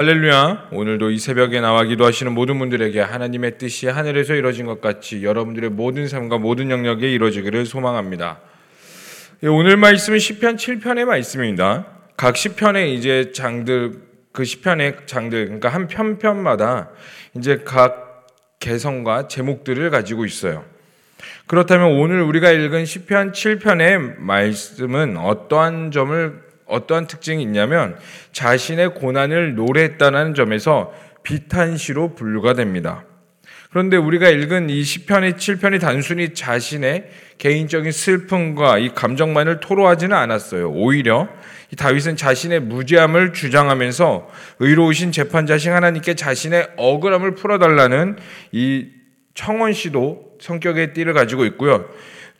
할렐루야. 오늘도 이 새벽에 나와 기도하시는 모든 분들에게 하나님의 뜻이 하늘에서 이루어진 것 같이 여러분들의 모든 삶과 모든 영역에 이루어지기를 소망합니다. 예, 오늘 말씀은 시편 7편의 말씀입니다. 각 시편의 이제 장들 그 시편의 장들 그러니까 한 편편마다 이제 각 개성과 제목들을 가지고 있어요. 그렇다면 오늘 우리가 읽은 시편 7편의 말씀은 어떠한 점을 어떠한 특징이 있냐면 자신의 고난을 노래했다는 점에서 비탄시로 분류가 됩니다. 그런데 우리가 읽은 이 시편의 7편이 단순히 자신의 개인적인 슬픔과 이 감정만을 토로하지는 않았어요. 오히려 이 다윗은 자신의 무죄함을 주장하면서 의로우신 재판자신 하나님께 자신의 억울함을 풀어달라는 이 청원시도 성격의 띠를 가지고 있고요.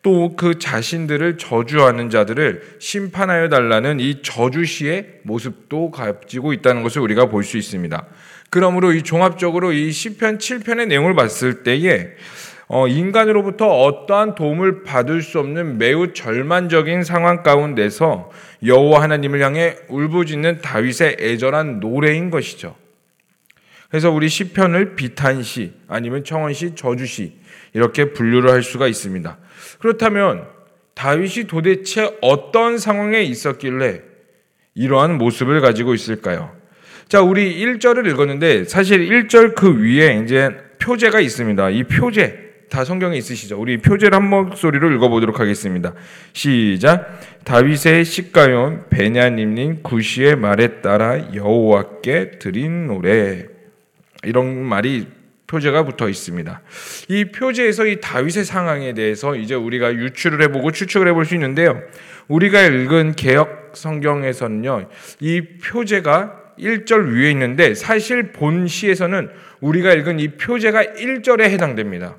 또 그 자신들을 저주하는 자들을 심판하여 달라는 이 저주시의 모습도 가지고 있다는 것을 우리가 볼 수 있습니다. 그러므로 이 종합적으로 이 시편 7편의 내용을 봤을 때에 어, 인간으로부터 어떠한 도움을 받을 수 없는 매우 절만적인 상황 가운데서 여호와 하나님을 향해 울부짖는 다윗의 애절한 노래인 것이죠. 그래서 우리 시편을 비탄시 아니면 청원시 저주시 이렇게 분류를 할 수가 있습니다. 그렇다면 다윗이 도대체 어떤 상황에 있었길래 이러한 모습을 가지고 있을까요? 자, 우리 1절을 읽었는데 사실 1절 그 위에 이제 표제가 있습니다. 이 표제 다 성경에 있으시죠? 우리 표제를 한 목소리로 읽어보도록 하겠습니다. 시작. 다윗의 시가yon 베냐님님 구시의 말에 따라 여호와께 드린 노래. 이런 말이 표제가 붙어 있습니다. 이 표제에서 이 다윗의 상황에 대해서 이제 우리가 유추를 해보고 추측을 해볼 수 있는데요. 우리가 읽은 개혁 성경에서는요, 이 표제가 1절 위에 있는데 사실 본 시에서는 우리가 읽은 이 표제가 1절에 해당됩니다.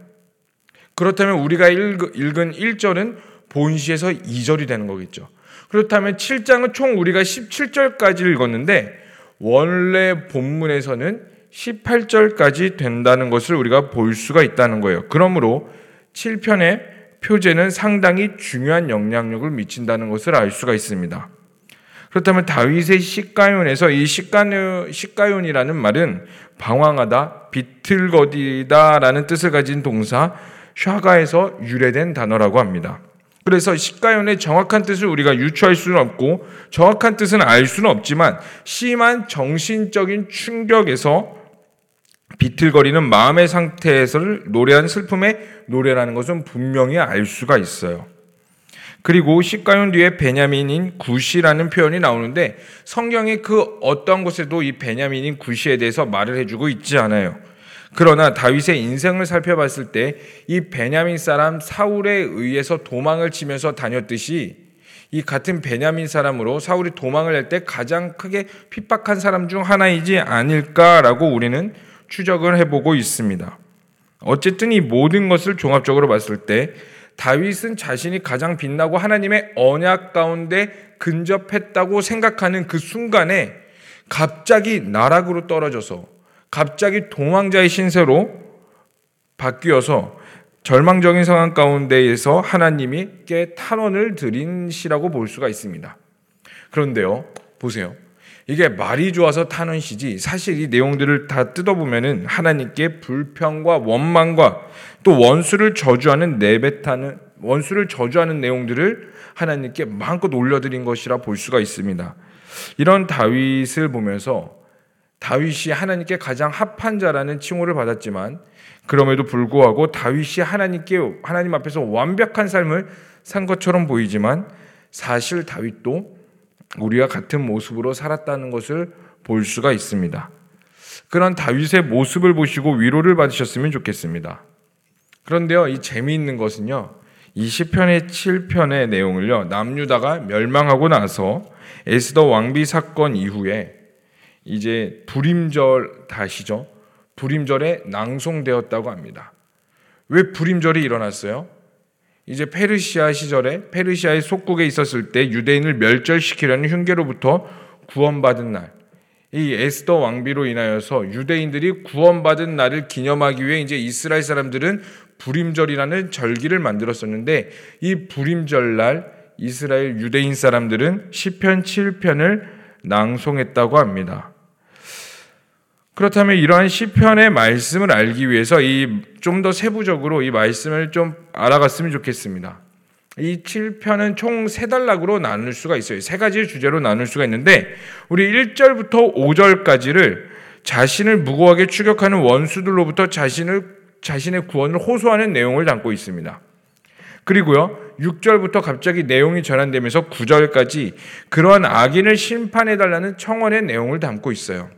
그렇다면 우리가 읽은 1절은 본 시에서 2절이 되는 거겠죠. 그렇다면 7장은 총 우리가 17절까지 읽었는데 원래 본문에서는 18절까지 된다는 것을 우리가 볼 수가 있다는 거예요. 그러므로 7편의 표제는 상당히 중요한 영향력을 미친다는 것을 알 수가 있습니다. 그렇다면 다윗의 시가윤에서 이 시가윤, 시가윤이라는 말은 방황하다, 비틀거리다라는 뜻을 가진 동사 샤가에서 유래된 단어라고 합니다. 그래서 시가윤의 정확한 뜻을 우리가 유추할 수는 없고 정확한 뜻은 알 수는 없지만 심한 정신적인 충격에서 비틀거리는 마음의 상태에서 노래한 슬픔의 노래라는 것은 분명히 알 수가 있어요. 그리고 시가윤 뒤에 베냐민인 구시라는 표현이 나오는데 성경의 그 어떤 곳에도 이 베냐민인 구시에 대해서 말을 해주고 있지 않아요. 그러나 다윗의 인생을 살펴봤을 때 이 베냐민 사람 사울에 의해서 도망을 치면서 다녔듯이 이 같은 베냐민 사람으로 사울이 도망을 할 때 가장 크게 핍박한 사람 중 하나이지 아닐까라고 우리는 추적을 해보고 있습니다. 어쨌든 이 모든 것을 종합적으로 봤을 때 다윗은 자신이 가장 빛나고 하나님의 언약 가운데 근접했다고 생각하는 그 순간에 갑자기 나락으로 떨어져서 갑자기 도망자의 신세로 바뀌어서 절망적인 상황 가운데에서 하나님이 께 탄원을 드린 시라고 볼 수가 있습니다. 그런데요, 보세요. 이게 말이 좋아서 타는 시지 사실 이 내용들을 다 뜯어보면은 하나님께 불평과 원망과 또 원수를 저주하는 내뱉하는 원수를 저주하는 내용들을 하나님께 마음껏 올려드린 것이라 볼 수가 있습니다. 이런 다윗을 보면서 다윗이 하나님께 가장 합한 자라는 칭호를 받았지만 그럼에도 불구하고 다윗이 하나님께 하나님 앞에서 완벽한 삶을 산 것처럼 보이지만 사실 다윗도 우리와 같은 모습으로 살았다는 것을 볼 수가 있습니다. 그런 다윗의 모습을 보시고 위로를 받으셨으면 좋겠습니다. 그런데요, 이 재미있는 것은요, 이 시편의 7편의 내용을요, 남유다가 멸망하고 나서 에스더 왕비 사건 이후에 이제 불임절 다시죠. 불임절에 낭송되었다고 합니다. 왜 불임절이 일어났어요? 이제 페르시아 시절에 페르시아의 속국에 있었을 때 유대인을 멸절시키려는 흉계로부터 구원받은 날. 이 에스더 왕비로 인하여서 유대인들이 구원받은 날을 기념하기 위해 이제 이스라엘 사람들은 불임절이라는 절기를 만들었었는데 이 불임절 날 이스라엘 유대인 사람들은 시편 7편을 낭송했다고 합니다. 그렇다면 이러한 시편의 말씀을 알기 위해서 이 좀 더 세부적으로 이 말씀을 좀 알아갔으면 좋겠습니다. 이 7편은 총 세 단락으로 나눌 수가 있어요. 세 가지 주제로 나눌 수가 있는데 우리 1절부터 5절까지를 자신을 무고하게 추격하는 원수들로부터 자신을 자신의 구원을 호소하는 내용을 담고 있습니다. 그리고요. 6절부터 갑자기 내용이 전환되면서 9절까지 그러한 악인을 심판해 달라는 청원의 내용을 담고 있어요.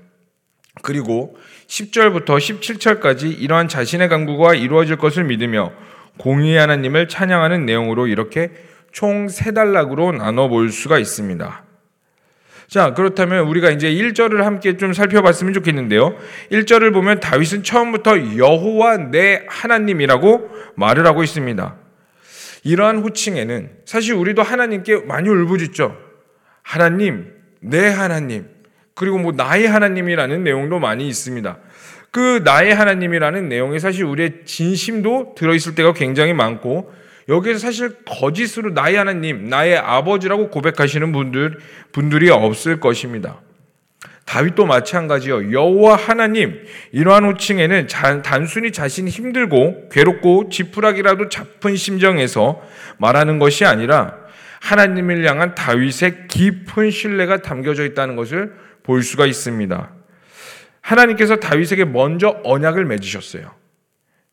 그리고 10절부터 17절까지 이러한 자신의 강구가 이루어질 것을 믿으며 공의 하나님을 찬양하는 내용으로 이렇게 총 세 단락으로 나눠 볼 수가 있습니다. 자, 그렇다면 우리가 이제 1절을 함께 좀 살펴봤으면 좋겠는데요. 1절을 보면 다윗은 처음부터 여호와 내 하나님이라고 말을 하고 있습니다. 이러한 호칭에는 사실 우리도 하나님께 많이 울부짖죠. 하나님, 내 하나님. 그리고 뭐 나의 하나님이라는 내용도 많이 있습니다. 그 나의 하나님이라는 내용에 사실 우리의 진심도 들어있을 때가 굉장히 많고 여기에서 사실 거짓으로 나의 하나님, 나의 아버지라고 고백하시는 분들 분들이 없을 것입니다. 다윗도 마찬가지요. 여호와 하나님 이러한 호칭에는 단순히 자신이 힘들고 괴롭고 지푸라기라도 잡은 심정에서 말하는 것이 아니라 하나님을 향한 다윗의 깊은 신뢰가 담겨져 있다는 것을 볼 수가 있습니다. 하나님께서 다윗에게 먼저 언약을 맺으셨어요.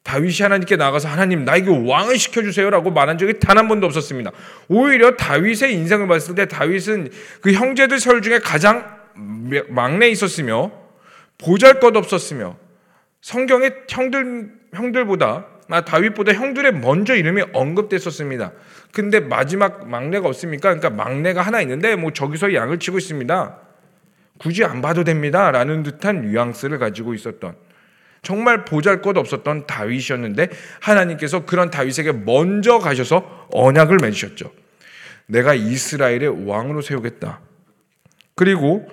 다윗이 하나님께 나가서 하나님 나에게 왕을 시켜주세요라고 말한 적이 단 한 번도 없었습니다. 오히려 다윗의 인생을 봤을 때 다윗은 그 형제들 설 중에 가장 막내에 있었으며 보잘것 없었으며 성경의 형들 형들보다 나 다윗보다 형들의 먼저 이름이 언급됐었습니다. 근데 마지막 막내가 없습니까? 그러니까 막내가 하나 있는데 뭐 저기서 양을 치고 있습니다. 굳이 안 봐도 됩니다. 라는 듯한 뉘앙스를 가지고 있었던 정말 보잘 것 없었던 다윗이었는데 하나님께서 그런 다윗에게 먼저 가셔서 언약을 맺으셨죠. 내가 이스라엘의 왕으로 세우겠다. 그리고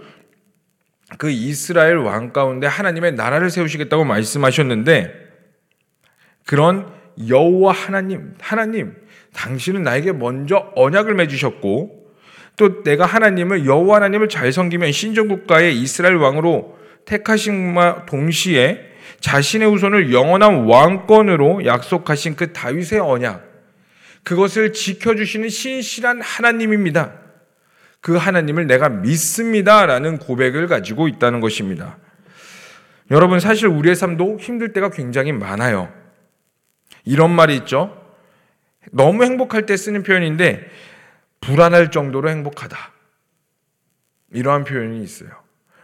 그 이스라엘 왕 가운데 하나님의 나라를 세우시겠다고 말씀하셨는데 그런 여호와 하나님, 하나님, 당신은 나에게 먼저 언약을 맺으셨고 또 내가 하나님을 여호와 하나님을 잘 섬기면 신정 국가의 이스라엘 왕으로 택하신과 동시에 자신의 후손을 영원한 왕권으로 약속하신 그 다윗의 언약 그것을 지켜주시는 신실한 하나님입니다. 그 하나님을 내가 믿습니다라는 고백을 가지고 있다는 것입니다. 여러분 사실 우리의 삶도 힘들 때가 굉장히 많아요. 이런 말이 있죠. 너무 행복할 때 쓰는 표현인데 불안할 정도로 행복하다. 이러한 표현이 있어요.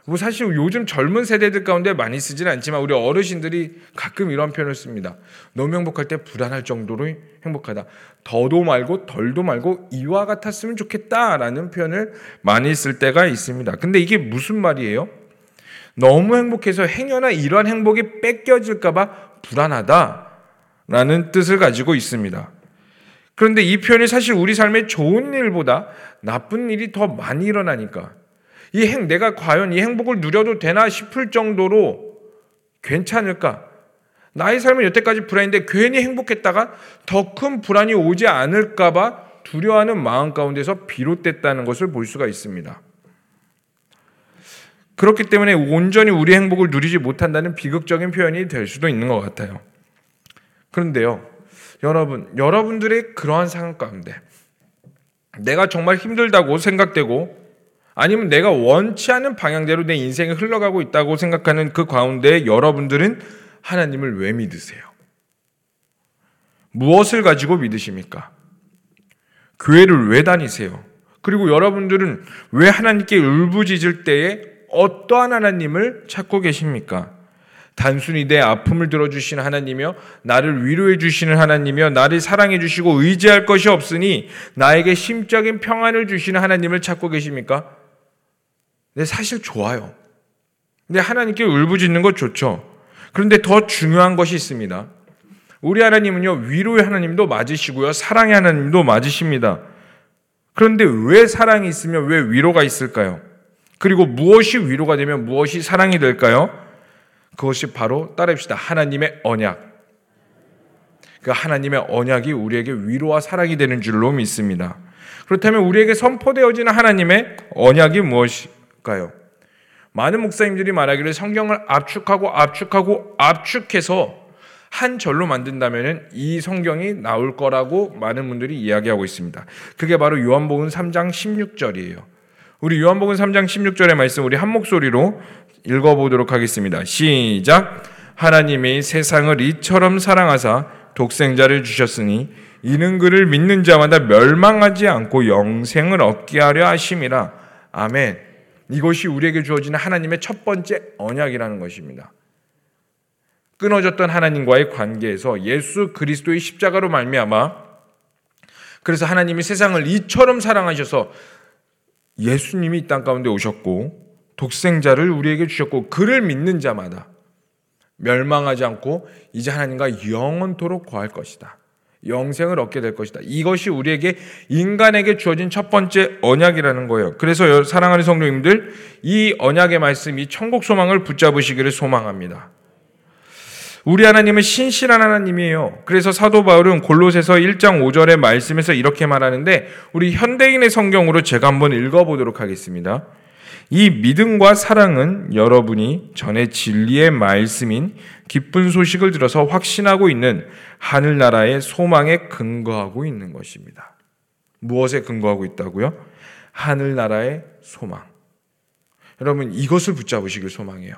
뭐 사실 요즘 젊은 세대들 가운데 많이 쓰지는 않지만 우리 어르신들이 가끔 이런 표현을 씁니다. 너무 행복할 때 불안할 정도로 행복하다. 더도 말고 덜도 말고 이와 같았으면 좋겠다라는 표현을 많이 쓸 때가 있습니다. 근데 이게 무슨 말이에요? 너무 행복해서 행여나 이러한 행복이 뺏겨질까봐 불안하다라는 뜻을 가지고 있습니다. 그런데 이 표현이 사실 우리 삶에 좋은 일보다 나쁜 일이 더 많이 일어나니까 이 행, 내가 과연 이 행복을 누려도 되나 싶을 정도로 괜찮을까? 나의 삶은 여태까지 불안인데 괜히 행복했다가 더 큰 불안이 오지 않을까봐 두려워하는 마음 가운데서 비롯됐다는 것을 볼 수가 있습니다. 그렇기 때문에 온전히 우리 행복을 누리지 못한다는 비극적인 표현이 될 수도 있는 것 같아요. 그런데요, 여러분, 여러분들의 그러한 상황 가운데 내가 정말 힘들다고 생각되고 아니면 내가 원치 않은 방향대로 내 인생이 흘러가고 있다고 생각하는 그 가운데 여러분들은 하나님을 왜 믿으세요? 무엇을 가지고 믿으십니까? 교회를 왜 다니세요? 그리고 여러분들은 왜 하나님께 울부짖을 때에 어떠한 하나님을 찾고 계십니까? 단순히 내 아픔을 들어주시는 하나님이며 나를 위로해 주시는 하나님이며 나를 사랑해 주시고 의지할 것이 없으니 나에게 심적인 평안을 주시는 하나님을 찾고 계십니까? 네, 사실 좋아요. 근데 하나님께 울부짖는 것 좋죠. 그런데 더 중요한 것이 있습니다. 우리 하나님은요, 위로의 하나님도 맞으시고요, 사랑의 하나님도 맞으십니다. 그런데 왜 사랑이 있으면 왜 위로가 있을까요? 그리고 무엇이 위로가 되면 무엇이 사랑이 될까요? 그것이 바로 따라합시다. 하나님의 언약. 그 하나님의 언약이 우리에게 위로와 사랑이 되는 줄로 믿습니다. 그렇다면 우리에게 선포되어지는 하나님의 언약이 무엇일까요? 많은 목사님들이 말하기를 성경을 압축하고 압축하고 압축해서 한 절로 만든다면 이 성경이 나올 거라고 많은 분들이 이야기하고 있습니다. 그게 바로 요한복음 3장 16절이에요. 우리 요한복음 3장 16절의 말씀 우리 한 목소리로 읽어보도록 하겠습니다. 시작. 하나님이 세상을 이처럼 사랑하사 독생자를 주셨으니 이는 그를 믿는 자마다 멸망하지 않고 영생을 얻게 하려 하심이라. 아멘. 이것이 우리에게 주어지는 하나님의 첫 번째 언약이라는 것입니다. 끊어졌던 하나님과의 관계에서 예수 그리스도의 십자가로 말미암아 그래서 하나님이 세상을 이처럼 사랑하셔서 예수님이 이 땅 가운데 오셨고 독생자를 우리에게 주셨고 그를 믿는 자마다 멸망하지 않고 이제 하나님과 영원토록 거할 것이다. 영생을 얻게 될 것이다. 이것이 우리에게 인간에게 주어진 첫 번째 언약이라는 거예요. 그래서 사랑하는 성도님들 이 언약의 말씀이 천국 소망을 붙잡으시기를 소망합니다. 우리 하나님은 신실한 하나님이에요. 그래서 사도 바울은 골로새서 1장 5절의 말씀에서 이렇게 말하는데 우리 현대인의 성경으로 제가 한번 읽어 보도록 하겠습니다. 이 믿음과 사랑은 여러분이 전에 진리의 말씀인 기쁜 소식을 들어서 확신하고 있는 하늘나라의 소망에 근거하고 있는 것입니다. 무엇에 근거하고 있다고요? 하늘나라의 소망. 여러분 이것을 붙잡으시길 소망해요.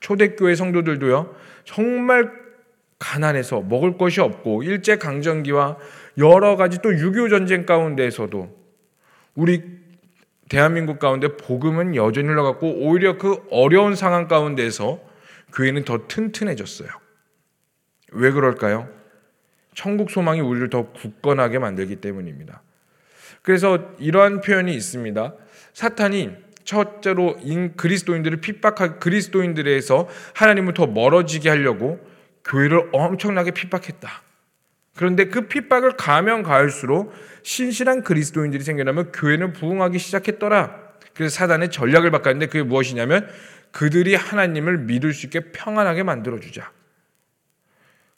초대교회 성도들도요. 정말 가난해서 먹을 것이 없고 일제 강점기와 여러 가지 또 6.25 전쟁 가운데에서도 우리 대한민국 가운데 복음은 여전히 흘러갔고 오히려 그 어려운 상황 가운데서 교회는 더 튼튼해졌어요. 왜 그럴까요? 천국 소망이 우리를 더 굳건하게 만들기 때문입니다. 그래서 이러한 표현이 있습니다. 사탄이 첫째로 그리스도인들을 핍박하 그리스도인들에서 하나님을 더 멀어지게 하려고 교회를 엄청나게 핍박했다. 그런데 그 핍박을 가면 가할수록 신실한 그리스도인들이 생겨나면 교회는 부흥하기 시작했더라. 그래서 사단의 전략을 바꿨는데 그게 무엇이냐면 그들이 하나님을 믿을 수 있게 평안하게 만들어주자.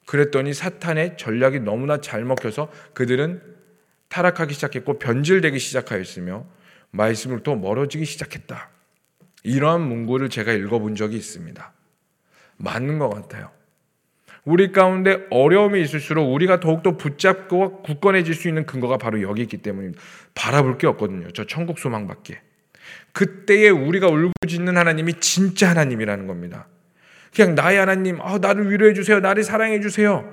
그랬더니 사탄의 전략이 너무나 잘 먹혀서 그들은 타락하기 시작했고 변질되기 시작하였으며 말씀으로부터 멀어지기 시작했다. 이러한 문구를 제가 읽어본 적이 있습니다. 맞는 것 같아요. 우리 가운데 어려움이 있을수록 우리가 더욱더 붙잡고 굳건해질 수 있는 근거가 바로 여기 있기 때문입니다. 바라볼 게 없거든요. 저 천국 소망밖에. 그때에 우리가 울부짖는 하나님이 진짜 하나님이라는 겁니다. 그냥 나의 하나님, 아, 나를 위로해 주세요. 나를 사랑해 주세요.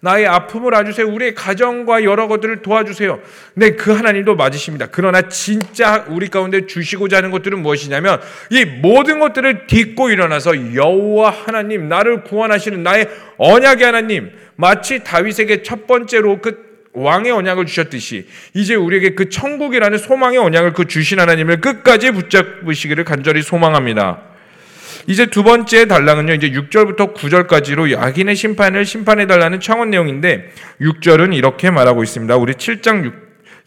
나의 아픔을 알주세요. 우리의 가정과 여러 것들을 도와주세요. 네, 그 하나님도 맞으십니다. 그러나 진짜 우리 가운데 주시고자 하는 것들은 무엇이냐면 이 모든 것들을 딛고 일어나서 여호와 하나님, 나를 구원하시는 나의 언약의 하나님, 마치 다윗에게 첫 번째로 그 왕의 언약을 주셨듯이 이제 우리에게 그 천국이라는 소망의 언약을 그 주신 하나님을 끝까지 붙잡으시기를 간절히 소망합니다. 이제 두 번째 단락은요, 이제 6절부터 9절까지로 야긴의 심판을 심판해 달라는 청원 내용인데 6절은 이렇게 말하고 있습니다. 우리 7장 6,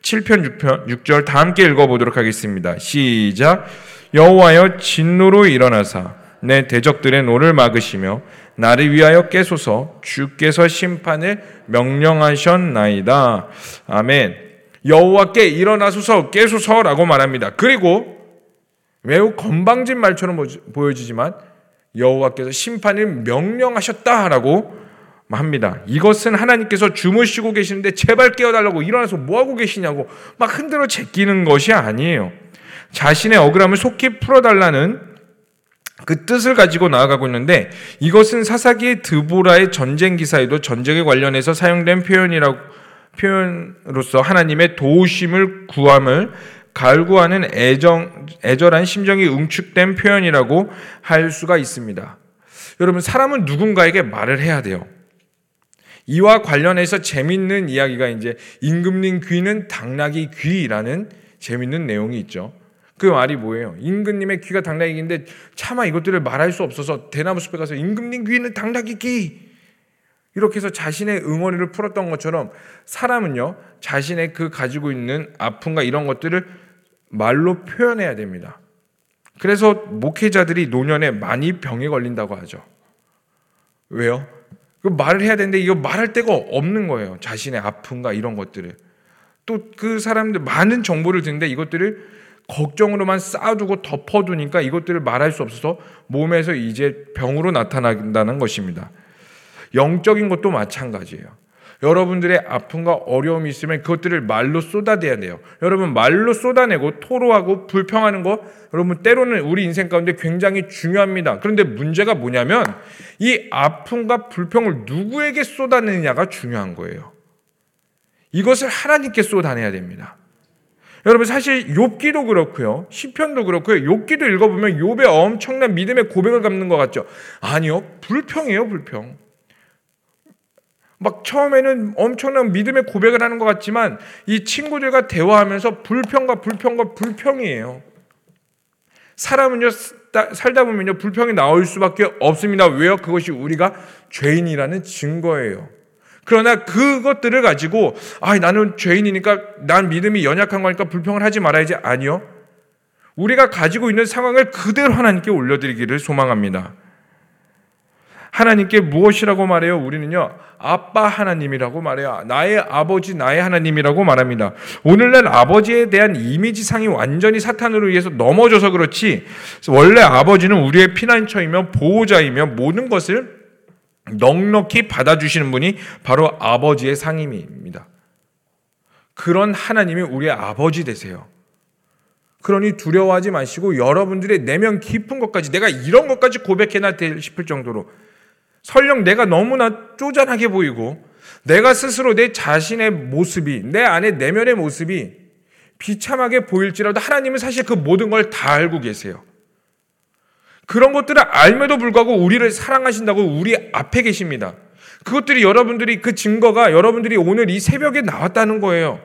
7편 6편 6절 다 함께 읽어 보도록 하겠습니다. 시작. 여호와여 진노로 일어나사 내 대적들의 노를 막으시며 나를 위하여 깨소서 주께서 심판을 명령하셨나이다. 아멘. 여호와께 일어나소서 깨소서라고 말합니다. 그리고 매우 건방진 말처럼 보여지지만 여호와께서 심판을 명령하셨다라고 합니다. 이것은 하나님께서 주무시고 계시는데 제발 깨어달라고 일어나서 뭐하고 계시냐고 막 흔들어 제끼는 것이 아니에요. 자신의 억울함을 속히 풀어달라는 그 뜻을 가지고 나아가고 있는데 이것은 사사기의 드보라의 전쟁 기사에도 전쟁에 관련해서 사용된 표현이라고 표현으로서 하나님의 도우심을 구함을 갈구하는 애정, 애절한 심정이 응축된 표현이라고 할 수가 있습니다. 여러분, 사람은 누군가에게 말을 해야 돼요. 이와 관련해서 재밌는 이야기가 이제 임금님 귀는 당나귀 귀라는 재밌는 내용이 있죠. 그 말이 뭐예요? 임금님의 귀가 당나귀인데 차마 이것들을 말할 수 없어서 대나무 숲에 가서 임금님 귀는 당나귀 귀 이렇게 해서 자신의 응어리를 풀었던 것처럼 사람은요, 자신의 그 가지고 있는 아픔과 이런 것들을 말로 표현해야 됩니다. 그래서 목회자들이 노년에 많이 병에 걸린다고 하죠. 왜요? 그 말을 해야 되는데 이거 말할 데가 없는 거예요. 자신의 아픔과 이런 것들을. 또 그 사람들 많은 정보를 듣는데 이것들을 걱정으로만 쌓아두고 덮어두니까 이것들을 말할 수 없어서 몸에서 이제 병으로 나타난다는 것입니다. 영적인 것도 마찬가지예요. 여러분들의 아픔과 어려움이 있으면 그것들을 말로 쏟아내야 돼요. 여러분 말로 쏟아내고 토로하고 불평하는 거 여러분 때로는 우리 인생 가운데 굉장히 중요합니다. 그런데 문제가 뭐냐면 이 아픔과 불평을 누구에게 쏟아내느냐가 중요한 거예요. 이것을 하나님께 쏟아내야 됩니다. 여러분 사실 욥기도 그렇고요. 시편도 그렇고요. 욥기도 읽어보면 욥의 엄청난 믿음의 고백을 갚는 것 같죠. 아니요. 불평이에요, 불평. 막 처음에는 엄청난 믿음의 고백을 하는 것 같지만 이 친구들과 대화하면서 불평과 불평과 불평이에요. 사람은요 살다 보면요 불평이 나올 수밖에 없습니다. 왜요? 그것이 우리가 죄인이라는 증거예요. 그러나 그것들을 가지고 아 나는 죄인이니까 난 믿음이 연약한 거니까 불평을 하지 말아야지 아니요. 우리가 가지고 있는 상황을 그대로 하나님께 올려드리기를 소망합니다. 하나님께 무엇이라고 말해요? 우리는요, 아빠 하나님이라고 말해요. 나의 아버지, 나의 하나님이라고 말합니다. 오늘날 아버지에 대한 이미지상이 완전히 사탄으로 의해서 넘어져서 그렇지, 원래 아버지는 우리의 피난처이며 보호자이며 모든 것을 넉넉히 받아주시는 분이 바로 아버지의 상임입니다. 그런 하나님이 우리의 아버지 되세요. 그러니 두려워하지 마시고 여러분들의 내면 깊은 것까지 내가 이런 것까지 고백해나 싶을 정도로 설령 내가 너무나 쪼잔하게 보이고 내가 스스로 내 자신의 모습이 내 안에 내면의 모습이 비참하게 보일지라도 하나님은 사실 그 모든 걸 다 알고 계세요. 그런 것들을 알면도 불구하고 우리를 사랑하신다고 우리 앞에 계십니다. 그것들이 여러분들이 그 증거가 여러분들이 오늘 이 새벽에 나왔다는 거예요.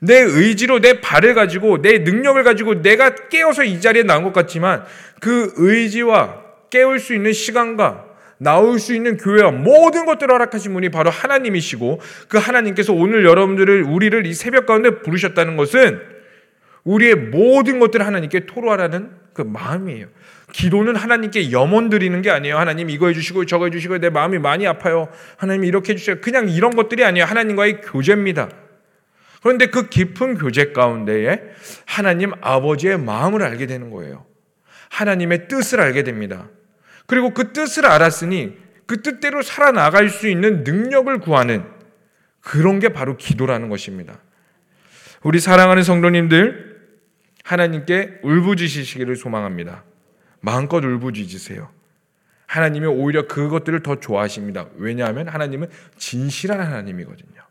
내 의지로 내 발을 가지고 내 능력을 가지고 내가 깨어서 이 자리에 나온 것 같지만 그 의지와 깨울 수 있는 시간과 나올 수 있는 교회와 모든 것들을 허락하신 분이 바로 하나님이시고 그 하나님께서 오늘 여러분들을 우리를 이 새벽 가운데 부르셨다는 것은 우리의 모든 것들을 하나님께 토로하라는 그 마음이에요. 기도는 하나님께 염원 드리는 게 아니에요. 하나님 이거 해주시고 저거 해주시고 내 마음이 많이 아파요. 하나님 이렇게 해주세요. 그냥 이런 것들이 아니에요. 하나님과의 교제입니다. 그런데 그 깊은 교제 가운데에 하나님 아버지의 마음을 알게 되는 거예요. 하나님의 뜻을 알게 됩니다. 그리고 그 뜻을 알았으니 그 뜻대로 살아나갈 수 있는 능력을 구하는 그런 게 바로 기도라는 것입니다. 우리 사랑하는 성도님들, 하나님께 울부짖으시기를 소망합니다. 마음껏 울부짖으세요. 하나님이 오히려 그것들을 더 좋아하십니다. 왜냐하면 하나님은 진실한 하나님이거든요.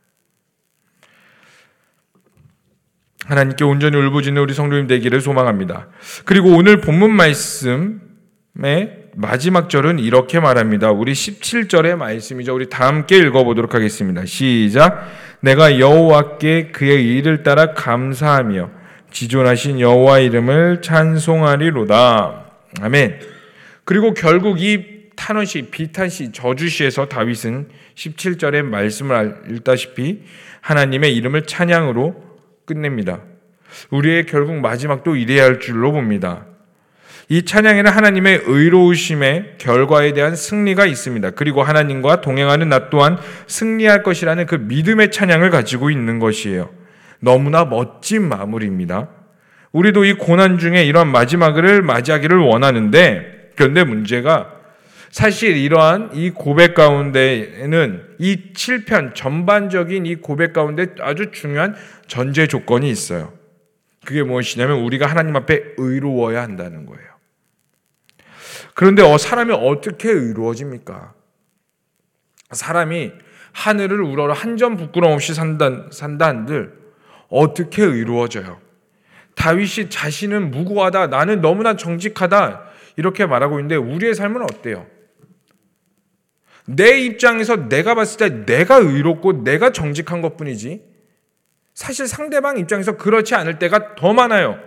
하나님께 온전히 울부짖는 우리 성도님 되기를 소망합니다. 그리고 오늘 본문 말씀에 마지막 절은 이렇게 말합니다. 우리 17절의 말씀이죠. 우리 다 함께 읽어보도록 하겠습니다. 시작. 내가 여호와께 그의 일을 따라 감사하며 지존하신 여호와 이름을 찬송하리로다. 아멘. 그리고 결국 이 탄원시, 비탄시, 저주시에서 다윗은 17절의 말씀을 읽다시피 하나님의 이름을 찬양으로 끝냅니다. 우리의 결국 마지막도 이래야 할 줄로 봅니다. 이 찬양에는 하나님의 의로우심의 결과에 대한 승리가 있습니다. 그리고 하나님과 동행하는 나 또한 승리할 것이라는 그 믿음의 찬양을 가지고 있는 것이에요. 너무나 멋진 마무리입니다. 우리도 이 고난 중에 이러한 마지막을 맞이하기를 원하는데 그런데 문제가 사실 이러한 이 고백 가운데에는 이 7편 전반적인 이 고백 가운데 아주 중요한 전제 조건이 있어요. 그게 무엇이냐면 우리가 하나님 앞에 의로워야 한다는 거예요. 그런데 어, 사람이 어떻게 의로워집니까? 사람이 하늘을 우러러 한 점 부끄럼 없이 산다 한들 어떻게 의로워져요? 다윗이 자신은 무고하다, 나는 너무나 정직하다 이렇게 말하고 있는데 우리의 삶은 어때요? 내 입장에서 내가 봤을 때 내가 의롭고 내가 정직한 것 뿐이지 사실 상대방 입장에서 그렇지 않을 때가 더 많아요.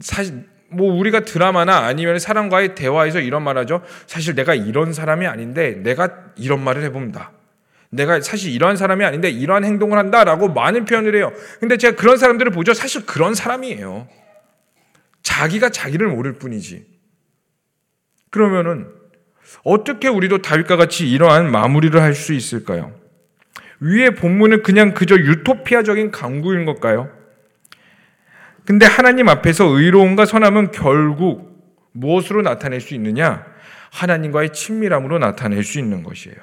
사실 뭐 우리가 드라마나 아니면 사람과의 대화에서 이런 말하죠. 사실 내가 이런 사람이 아닌데 내가 이런 말을 해봅니다. 내가 사실 이러한 사람이 아닌데 이러한 행동을 한다라고 많은 표현을 해요. 근데 제가 그런 사람들을 보죠. 사실 그런 사람이에요. 자기가 자기를 모를 뿐이지. 그러면은 어떻게 우리도 다윗과 같이 이러한 마무리를 할 수 있을까요? 위의 본문은 그냥 그저 유토피아적인 강구인 걸까요? 근데 하나님 앞에서 의로움과 선함은 결국 무엇으로 나타낼 수 있느냐? 하나님과의 친밀함으로 나타낼 수 있는 것이에요.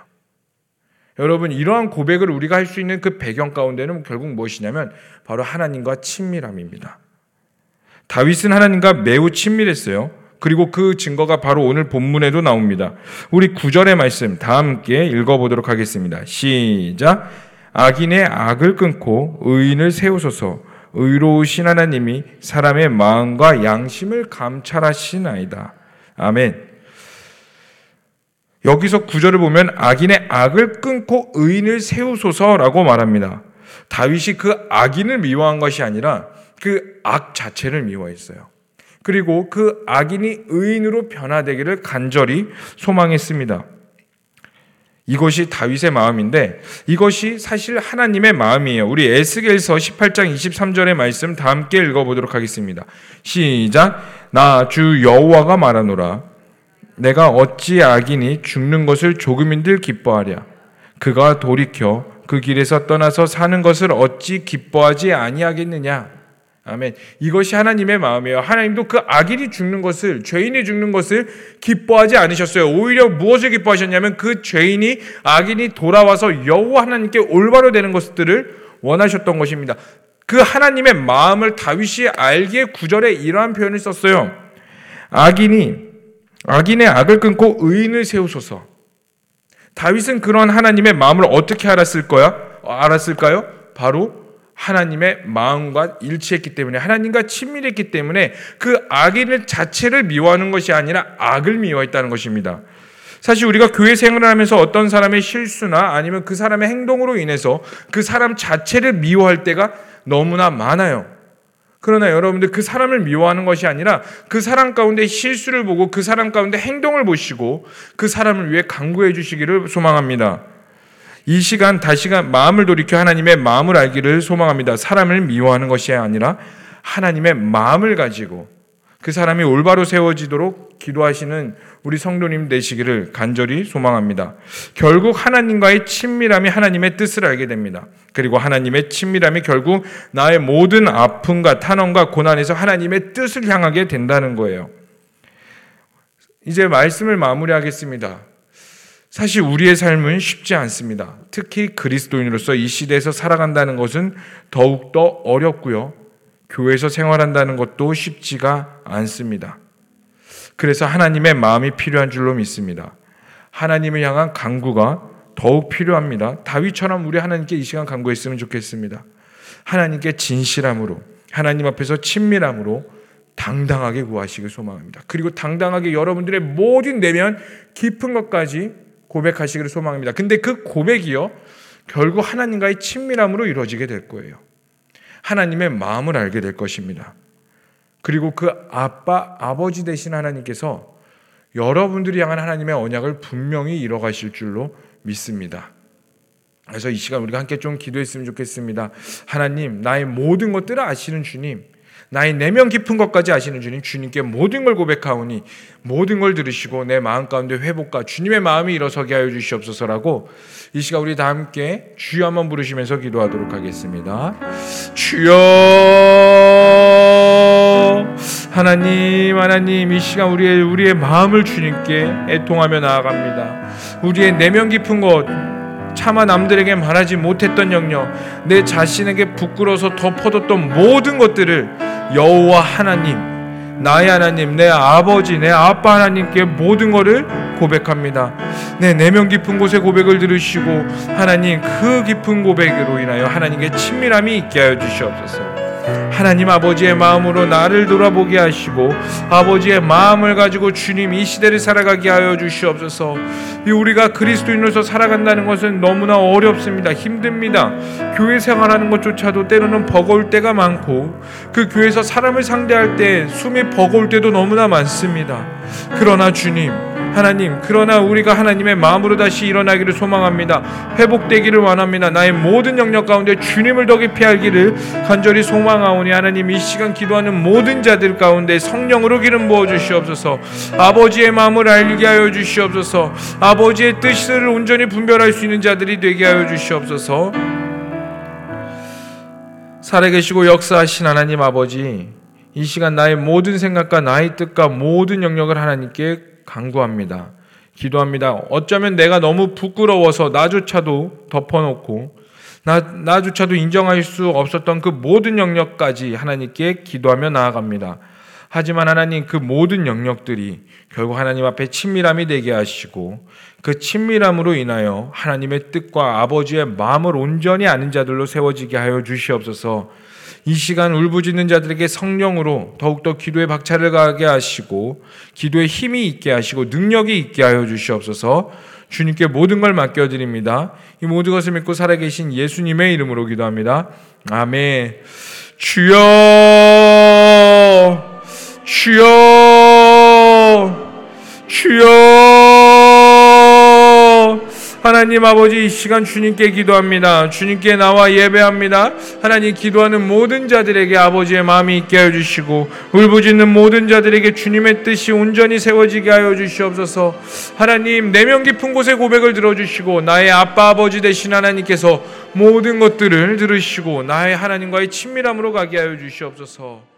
여러분, 이러한 고백을 우리가 할 수 있는 그 배경 가운데는 결국 무엇이냐면 바로 하나님과 친밀함입니다. 다윗은 하나님과 매우 친밀했어요. 그리고 그 증거가 바로 오늘 본문에도 나옵니다. 우리 구절의 말씀 다 함께 읽어보도록 하겠습니다. 시작. 악인의 악을 끊고 의인을 세우소서 의로우신 하나님이 사람의 마음과 양심을 감찰하시나이다. 아멘. 여기서 구절을 보면 악인의 악을 끊고 의인을 세우소서라고 말합니다. 다윗이 그 악인을 미워한 것이 아니라 그 악 자체를 미워했어요. 그리고 그 악인이 의인으로 변화되기를 간절히 소망했습니다. 이것이 다윗의 마음인데 이것이 사실 하나님의 마음이에요. 우리 에스겔서 18장 23절의 말씀 다 함께 읽어 보도록 하겠습니다. 시작. 나 주 여호와가 말하노라. 내가 어찌 악인이 죽는 것을 조금인들 기뻐하랴. 그가 돌이켜 그 길에서 떠나서 사는 것을 어찌 기뻐하지 아니하겠느냐. 아멘. 이것이 하나님의 마음이에요. 하나님도 그 악인이 죽는 것을, 죄인이 죽는 것을 기뻐하지 않으셨어요. 오히려 무엇을 기뻐하셨냐면 그 죄인이, 악인이 돌아와서 여호와 하나님께 올바로 되는 것들을 원하셨던 것입니다. 그 하나님의 마음을 다윗이 알기에 구절에 이러한 표현을 썼어요. 악인이, 악인의 악을 끊고 의인을 세우소서. 다윗은 그런 하나님의 마음을 어떻게 알았을 거야? 알았을까요? 바로 하나님의 마음과 일치했기 때문에 하나님과 친밀했기 때문에 그 악인을 자체를 미워하는 것이 아니라 악을 미워했다는 것입니다. 사실 우리가 교회 생활을 하면서 어떤 사람의 실수나 아니면 그 사람의 행동으로 인해서 그 사람 자체를 미워할 때가 너무나 많아요. 그러나 여러분들 그 사람을 미워하는 것이 아니라 그 사람 가운데 실수를 보고 그 사람 가운데 행동을 보시고 그 사람을 위해 강구해 주시기를 소망합니다. 이 시간 다시금 마음을 돌이켜 하나님의 마음을 알기를 소망합니다. 사람을 미워하는 것이 아니라 하나님의 마음을 가지고 그 사람이 올바로 세워지도록 기도하시는 우리 성도님 되시기를 간절히 소망합니다. 결국 하나님과의 친밀함이 하나님의 뜻을 알게 됩니다. 그리고 하나님의 친밀함이 결국 나의 모든 아픔과 탄원과 고난에서 하나님의 뜻을 향하게 된다는 거예요. 이제 말씀을 마무리하겠습니다. 사실 우리의 삶은 쉽지 않습니다. 특히 그리스도인으로서 이 시대에서 살아간다는 것은 더욱더 어렵고요. 교회에서 생활한다는 것도 쉽지가 않습니다. 그래서 하나님의 마음이 필요한 줄로 믿습니다. 하나님을 향한 강구가 더욱 필요합니다. 다윗처럼 우리 하나님께 이 시간 강구했으면 좋겠습니다. 하나님께 진실함으로, 하나님 앞에서 친밀함으로 당당하게 구하시길 소망합니다. 그리고 당당하게 여러분들의 모든 내면 깊은 것까지 고백하시기를 소망합니다. 근데 그 고백이요, 결국 하나님과의 친밀함으로 이루어지게 될 거예요. 하나님의 마음을 알게 될 것입니다. 그리고 그 아빠, 아버지 되신 하나님께서 여러분들이 향한 하나님의 언약을 분명히 이뤄가실 줄로 믿습니다. 그래서 이 시간 우리가 함께 좀 기도했으면 좋겠습니다. 하나님, 나의 모든 것들을 아시는 주님, 나의 내면 깊은 것까지 아시는 주님, 주님께 모든 걸 고백하오니 모든 걸 들으시고 내 마음 가운데 회복과 주님의 마음이 일어서게 하여 주시옵소서라고 이 시간 우리 다 함께 주여 한번 부르시면서 기도하도록 하겠습니다. 주여 하나님 하나님 이 시간 우리의 우리의 마음을 주님께 애통하며 나아갑니다. 우리의 내면 깊은 것 차마 남들에게 말하지 못했던 영역, 내 자신에게 부끄러워서 덮어뒀던 모든 것들을 여호와 하나님, 나의 하나님, 내 아버지, 내 아빠 하나님께 모든 것을 고백합니다. 내 내면 깊은 곳에 고백을 들으시고 하나님 그 깊은 고백으로 인하여 하나님께 친밀함이 있게 하여 주시옵소서. 하나님 아버지의 마음으로 나를 돌아보게 하시고 아버지의 마음을 가지고 주님 이 시대를 살아가게 하여 주시옵소서. 우리가 그리스도인으로서 살아간다는 것은 너무나 어렵습니다. 힘듭니다. 교회 생활하는 것조차도 때로는 버거울 때가 많고 그 교회에서 사람을 상대할 때 숨이 버거울 때도 너무나 많습니다. 그러나 주님 하나님, 그러나 우리가 하나님의 마음으로 다시 일어나기를 소망합니다. 회복되기를 원합니다. 나의 모든 영역 가운데 주님을 더 깊이 알기를 간절히 소망하오니 하나님 이 시간 기도하는 모든 자들 가운데 성령으로 기름 부어 주시옵소서. 아버지의 마음을 알게 하여 주시옵소서. 아버지의 뜻을 온전히 분별할 수 있는 자들이 되게 하여 주시옵소서. 살아계시고 역사하신 하나님 아버지, 이 시간 나의 모든 생각과 나의 뜻과 모든 영역을 하나님께 강구합니다. 기도합니다. 어쩌면 내가 너무 부끄러워서 나조차도 덮어놓고 나, 나조차도 인정할 수 없었던 그 모든 영역까지 하나님께 기도하며 나아갑니다. 하지만 하나님 그 모든 영역들이 결국 하나님 앞에 친밀함이 되게 하시고 그 친밀함으로 인하여 하나님의 뜻과 아버지의 마음을 온전히 아는 자들로 세워지게 하여 주시옵소서. 이 시간 울부짖는 자들에게 성령으로 더욱더 기도의 박차를 가게 하시고 기도에 힘이 있게 하시고 능력이 있게 하여 주시옵소서. 주님께 모든 걸 맡겨 드립니다. 이 모든 것을 믿고 살아 계신 예수님의 이름으로 기도합니다. 아멘. 주여, 주여, 주여. 하나님 아버지 이 시간 주님께 기도합니다. 주님께 나와 예배합니다. 하나님 기도하는 모든 자들에게 아버지의 마음이 있게 하여 주시고 울부짖는 모든 자들에게 주님의 뜻이 온전히 세워지게 하여 주시옵소서. 하나님 내면 깊은 곳에 고백을 들어주시고 나의 아빠 아버지 되신 하나님께서 모든 것들을 들으시고 나의 하나님과의 친밀함으로 가게 하여 주시옵소서.